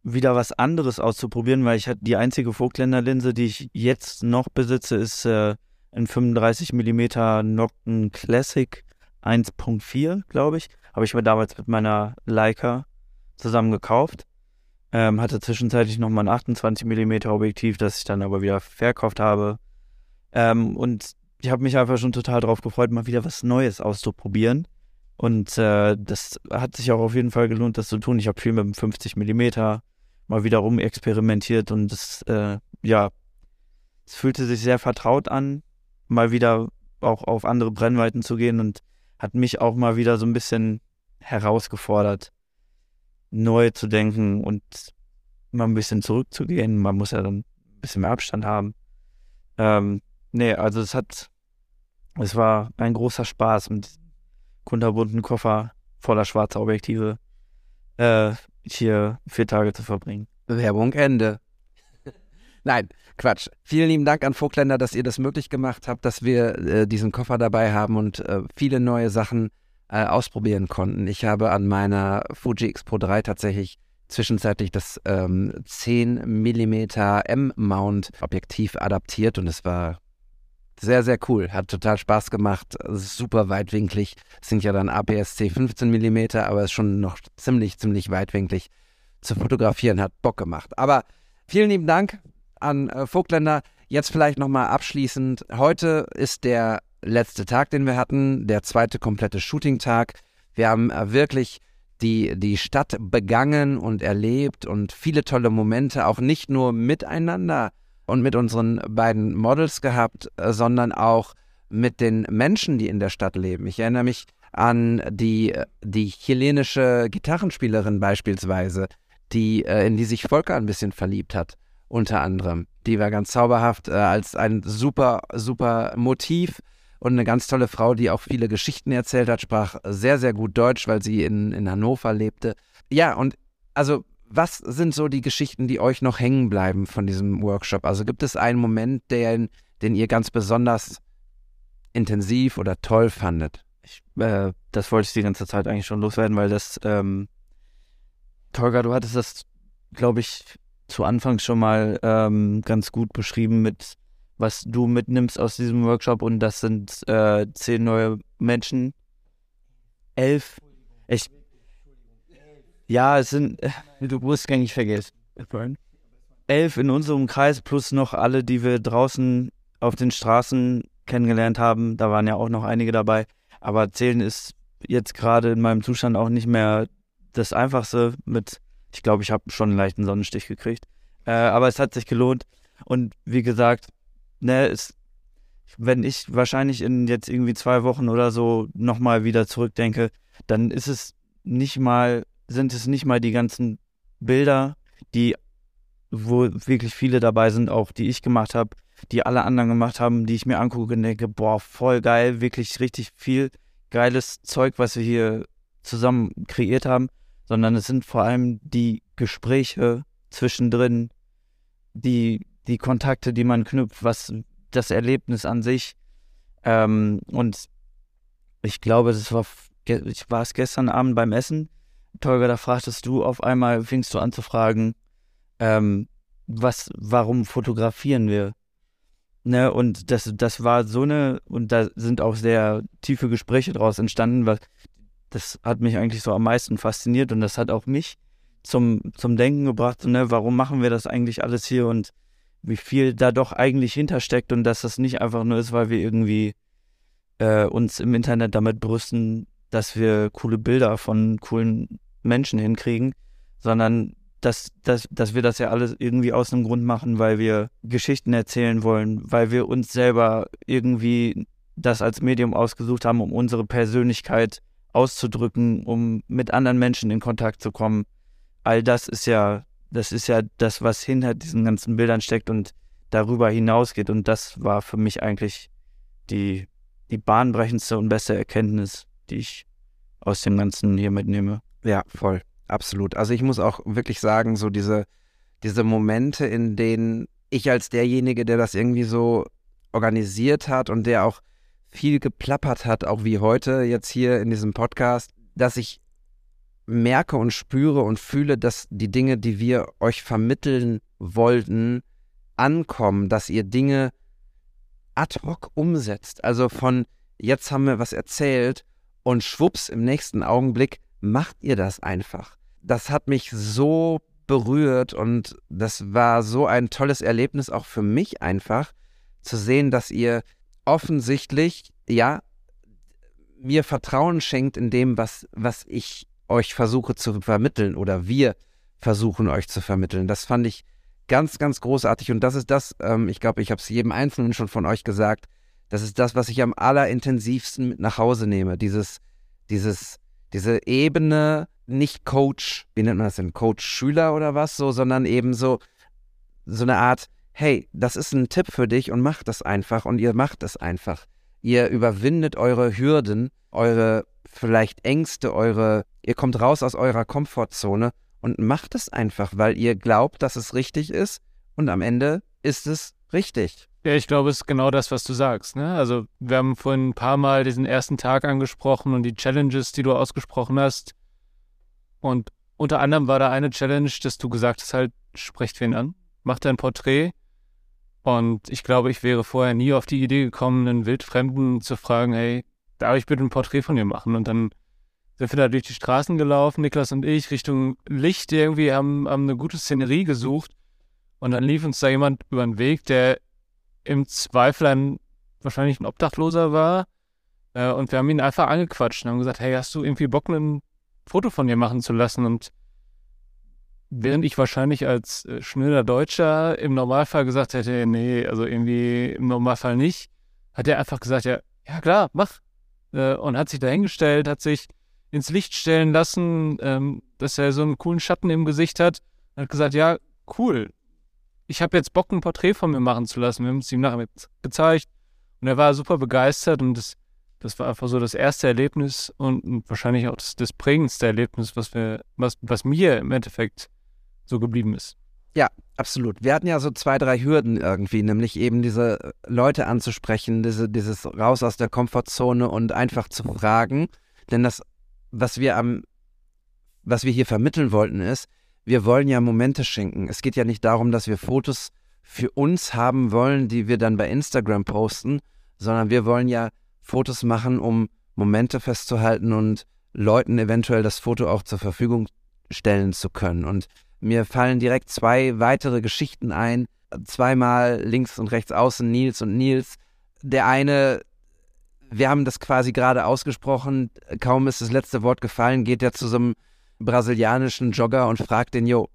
wieder was anderes auszuprobieren, weil ich hatte die einzige Vogtländer Linse, die ich jetzt noch besitze, ist äh, ein 35 mm Nocton Classic 1.4, glaube ich. Habe ich mir damals mit meiner Leica zusammen gekauft. Ähm, hatte zwischenzeitlich noch mal ein 28 mm Objektiv, das ich dann aber wieder verkauft habe. Ähm, und ich habe mich einfach schon total drauf gefreut, mal wieder was Neues auszuprobieren. Und äh, das hat sich auch auf jeden Fall gelohnt, das zu tun. Ich habe viel mit dem 50 mm mal wieder rum experimentiert und es, äh, ja, es fühlte sich sehr vertraut an, mal wieder auch auf andere Brennweiten zu gehen und hat mich auch mal wieder so ein bisschen herausgefordert, neu zu denken und mal ein bisschen zurückzugehen. Man muss ja dann ein bisschen mehr Abstand haben. Ähm, nee, also es hat, es war ein großer Spaß mit kunterbunten Koffer voller schwarzer Objektive äh, hier vier Tage zu verbringen. Werbung Ende. Nein, Quatsch. Vielen lieben Dank an Vogtländer, dass ihr das möglich gemacht habt, dass wir äh, diesen Koffer dabei haben und äh, viele neue Sachen äh, ausprobieren konnten. Ich habe an meiner Fuji X Pro 3 tatsächlich zwischenzeitlich das ähm, 10 mm M-Mount Objektiv adaptiert und es war sehr, sehr cool. Hat total Spaß gemacht. Super weitwinklig. Sind ja dann APS-C 15 mm, aber ist schon noch ziemlich, ziemlich weitwinklig zu fotografieren. Hat Bock gemacht. Aber vielen lieben Dank an äh, Vogtländer. jetzt vielleicht nochmal abschließend. Heute ist der letzte Tag, den wir hatten, der zweite komplette Shooting-Tag. Wir haben äh, wirklich die, die Stadt begangen und erlebt und viele tolle Momente, auch nicht nur miteinander und mit unseren beiden Models gehabt, äh, sondern auch mit den Menschen, die in der Stadt leben. Ich erinnere mich an die, die chilenische Gitarrenspielerin beispielsweise, die, äh, in die sich Volker ein bisschen verliebt hat, unter anderem. Die war ganz zauberhaft äh, als ein super, super Motiv und eine ganz tolle Frau, die auch viele Geschichten erzählt hat, sprach sehr, sehr gut Deutsch, weil sie in, in Hannover lebte. Ja, und also was sind so die Geschichten, die euch noch hängen bleiben von diesem Workshop? Also gibt es einen Moment, den, den ihr ganz besonders intensiv oder toll fandet? Ich, äh, das wollte ich die ganze Zeit eigentlich schon loswerden, weil das, ähm, Tolga, du hattest das, glaube ich, zu Anfang schon mal ähm, ganz gut beschrieben mit, was du mitnimmst aus diesem Workshop und das sind äh, zehn neue Menschen. Elf. Ich, ja, es sind, äh, du musst gar nicht vergessen. Elf in unserem Kreis plus noch alle, die wir draußen auf den Straßen kennengelernt haben. Da waren ja auch noch einige dabei. Aber zählen ist jetzt gerade in meinem Zustand auch nicht mehr das Einfachste mit, ich glaube, ich habe schon einen leichten Sonnenstich gekriegt. Äh, aber es hat sich gelohnt. Und wie gesagt, ne, es, wenn ich wahrscheinlich in jetzt irgendwie zwei Wochen oder so nochmal wieder zurückdenke, dann ist es nicht mal, sind es nicht mal die ganzen Bilder, die, wo wirklich viele dabei sind, auch die ich gemacht habe, die alle anderen gemacht haben, die ich mir angucke und denke, boah, voll geil, wirklich richtig viel geiles Zeug, was wir hier zusammen kreiert haben, sondern es sind vor allem die Gespräche zwischendrin, die, die Kontakte, die man knüpft, was das Erlebnis an sich. Ähm, und ich glaube, das war, ich war es gestern Abend beim Essen. Tolga, da fragtest du auf einmal, fingst du an zu fragen, ähm, was, warum fotografieren wir? Ne, und das, das war so eine, und da sind auch sehr tiefe Gespräche draus entstanden, was, das hat mich eigentlich so am meisten fasziniert und das hat auch mich zum, zum Denken gebracht, ne, warum machen wir das eigentlich alles hier und wie viel da doch eigentlich hintersteckt und dass das nicht einfach nur ist, weil wir irgendwie äh, uns im Internet damit brüsten, dass wir coole Bilder von coolen Menschen hinkriegen, sondern dass, dass, dass wir das ja alles irgendwie aus einem Grund machen, weil wir Geschichten erzählen wollen, weil wir uns selber irgendwie das als Medium ausgesucht haben, um unsere Persönlichkeit auszudrücken, um mit anderen Menschen in Kontakt zu kommen. All das ist ja, das ist ja das, was hinter diesen ganzen Bildern steckt und darüber hinausgeht. Und das war für mich eigentlich die, die bahnbrechendste und beste Erkenntnis, die ich aus dem Ganzen hier mitnehme. Ja, voll absolut. Also ich muss auch wirklich sagen, so diese, diese Momente, in denen ich als derjenige, der das irgendwie so organisiert hat und der auch viel geplappert hat, auch wie heute jetzt hier in diesem Podcast, dass ich merke und spüre und fühle, dass die Dinge, die wir euch vermitteln wollten, ankommen, dass ihr Dinge ad hoc umsetzt. Also von jetzt haben wir was erzählt und schwupps, im nächsten Augenblick macht ihr das einfach das hat mich so berührt und das war so ein tolles Erlebnis auch für mich einfach zu sehen, dass ihr offensichtlich, ja, mir Vertrauen schenkt in dem, was, was ich euch versuche zu vermitteln oder wir versuchen euch zu vermitteln. Das fand ich ganz, ganz großartig und das ist das, ähm, ich glaube, ich habe es jedem Einzelnen schon von euch gesagt, das ist das, was ich am allerintensivsten mit nach Hause nehme. Dieses, dieses, diese Ebene nicht Coach, wie nennt man das denn, Coach-Schüler oder was so, sondern eben so, so eine Art, hey, das ist ein Tipp für dich und macht das einfach und ihr macht es einfach. Ihr überwindet eure Hürden, eure vielleicht Ängste, eure, ihr kommt raus aus eurer Komfortzone und macht es einfach, weil ihr glaubt, dass es richtig ist und am Ende ist es richtig. Ja, ich glaube, es ist genau das, was du sagst. Ne? Also wir haben vorhin ein paar Mal diesen ersten Tag angesprochen und die Challenges, die du ausgesprochen hast. Und unter anderem war da eine Challenge, dass du gesagt hast, halt, sprecht wen an, macht ein Porträt. Und ich glaube, ich wäre vorher nie auf die Idee gekommen, einen Wildfremden zu fragen, hey, darf ich bitte ein Porträt von dir machen? Und dann sind wir da durch die Straßen gelaufen, Niklas und ich, Richtung Licht irgendwie, haben, haben eine gute Szenerie gesucht. Und dann lief uns da jemand über den Weg, der im Zweifel ein, wahrscheinlich ein Obdachloser war. Äh, und wir haben ihn einfach angequatscht und haben gesagt, hey, hast du irgendwie Bock, ein Foto von dir machen zu lassen? Und während ich wahrscheinlich als äh, schneller Deutscher im Normalfall gesagt hätte, nee, also irgendwie im Normalfall nicht, hat er einfach gesagt, ja, ja klar, mach. Äh, und hat sich dahingestellt, hat sich ins Licht stellen lassen, ähm, dass er so einen coolen Schatten im Gesicht hat. Und hat gesagt, ja, cool. Ich habe jetzt Bock, ein Porträt von mir machen zu lassen. Wir haben es ihm nachher gezeigt. Und er war super begeistert und das, das war einfach so das erste Erlebnis und wahrscheinlich auch das, das prägendste Erlebnis, was wir, was, was mir im Endeffekt so geblieben ist. Ja, absolut. Wir hatten ja so zwei, drei Hürden irgendwie, nämlich eben diese Leute anzusprechen, diese, dieses raus aus der Komfortzone und einfach zu fragen. Denn das, was wir am, was wir hier vermitteln wollten, ist, wir wollen ja Momente schenken. Es geht ja nicht darum, dass wir Fotos für uns haben wollen, die wir dann bei Instagram posten, sondern wir wollen ja Fotos machen, um Momente festzuhalten und Leuten eventuell das Foto auch zur Verfügung stellen zu können. Und mir fallen direkt zwei weitere Geschichten ein. Zweimal links und rechts außen Nils und Nils. Der eine, wir haben das quasi gerade ausgesprochen, kaum ist das letzte Wort gefallen, geht er zu so einem brasilianischen Jogger und fragt den, jo,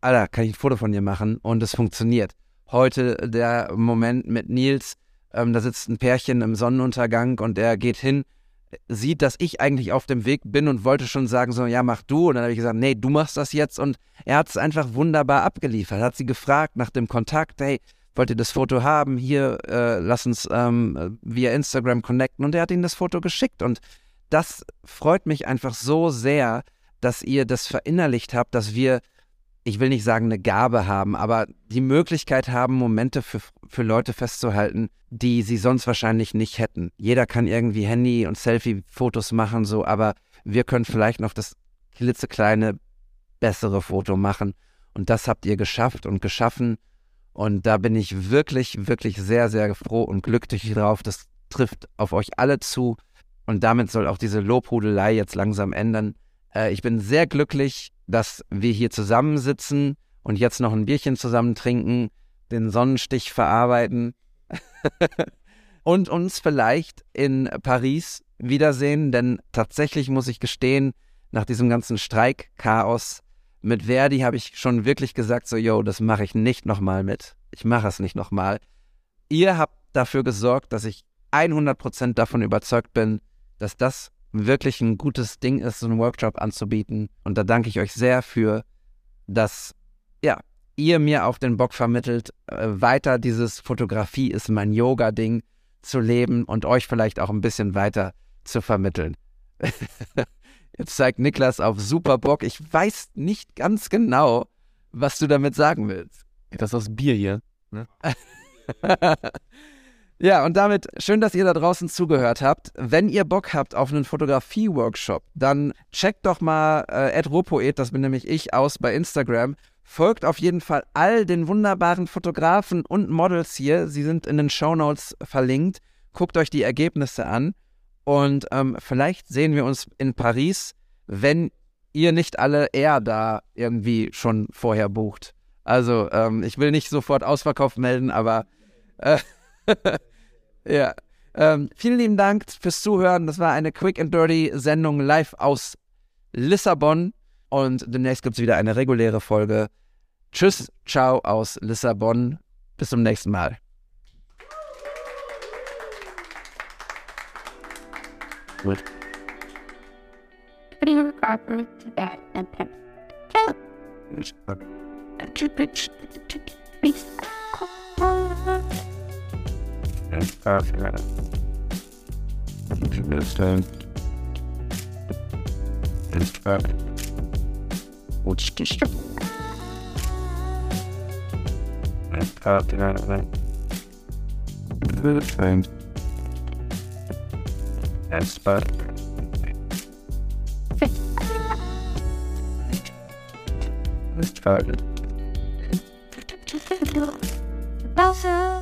Alter, kann ich ein Foto von dir machen? Und es funktioniert. Heute der Moment mit Nils, ähm, da sitzt ein Pärchen im Sonnenuntergang und er geht hin, sieht, dass ich eigentlich auf dem Weg bin und wollte schon sagen, so, ja, mach du. Und dann habe ich gesagt, nee, du machst das jetzt. Und er hat es einfach wunderbar abgeliefert. Hat sie gefragt nach dem Kontakt, hey, wollt ihr das Foto haben? Hier, äh, lass uns ähm, via Instagram connecten. Und er hat ihnen das Foto geschickt. Und das freut mich einfach so sehr, dass ihr das verinnerlicht habt, dass wir ich will nicht sagen, eine Gabe haben, aber die Möglichkeit haben, Momente für, für Leute festzuhalten, die sie sonst wahrscheinlich nicht hätten. Jeder kann irgendwie Handy- und Selfie-Fotos machen, so, aber wir können vielleicht noch das klitzekleine, bessere Foto machen. Und das habt ihr geschafft und geschaffen. Und da bin ich wirklich, wirklich sehr, sehr froh und glücklich drauf. Das trifft auf euch alle zu. Und damit soll auch diese Lobhudelei jetzt langsam ändern. Äh, ich bin sehr glücklich, dass wir hier zusammensitzen und jetzt noch ein Bierchen zusammen trinken, den Sonnenstich verarbeiten und uns vielleicht in Paris wiedersehen, denn tatsächlich muss ich gestehen, nach diesem ganzen Streikchaos mit Verdi habe ich schon wirklich gesagt, so, yo, das mache ich nicht nochmal mit. Ich mache es nicht nochmal. Ihr habt dafür gesorgt, dass ich 100% davon überzeugt bin, dass das wirklich ein gutes Ding ist, so einen Workshop anzubieten. Und da danke ich euch sehr für, dass ja, ihr mir auch den Bock vermittelt, äh, weiter dieses Fotografie ist mein Yoga-Ding zu leben und euch vielleicht auch ein bisschen weiter zu vermitteln. Jetzt zeigt Niklas auf super Bock. Ich weiß nicht ganz genau, was du damit sagen willst. Das ist das Bier hier. Ne? Ja, und damit schön, dass ihr da draußen zugehört habt. Wenn ihr Bock habt auf einen Fotografie-Workshop, dann checkt doch mal äh, @ropoet, das bin nämlich ich, aus bei Instagram. Folgt auf jeden Fall all den wunderbaren Fotografen und Models hier. Sie sind in den Show Notes verlinkt. Guckt euch die Ergebnisse an. Und ähm, vielleicht sehen wir uns in Paris, wenn ihr nicht alle eher da irgendwie schon vorher bucht. Also, ähm, ich will nicht sofort Ausverkauf melden, aber äh, Ja. Ähm, vielen lieben Dank fürs Zuhören. Das war eine Quick and Dirty Sendung live aus Lissabon. Und demnächst gibt es wieder eine reguläre Folge. Tschüss, ciao aus Lissabon. Bis zum nächsten Mal. Gut. Perfect. Understand. It's perfect. What's this? It's perfect. Understand. It's perfect. It's perfect. Bowser.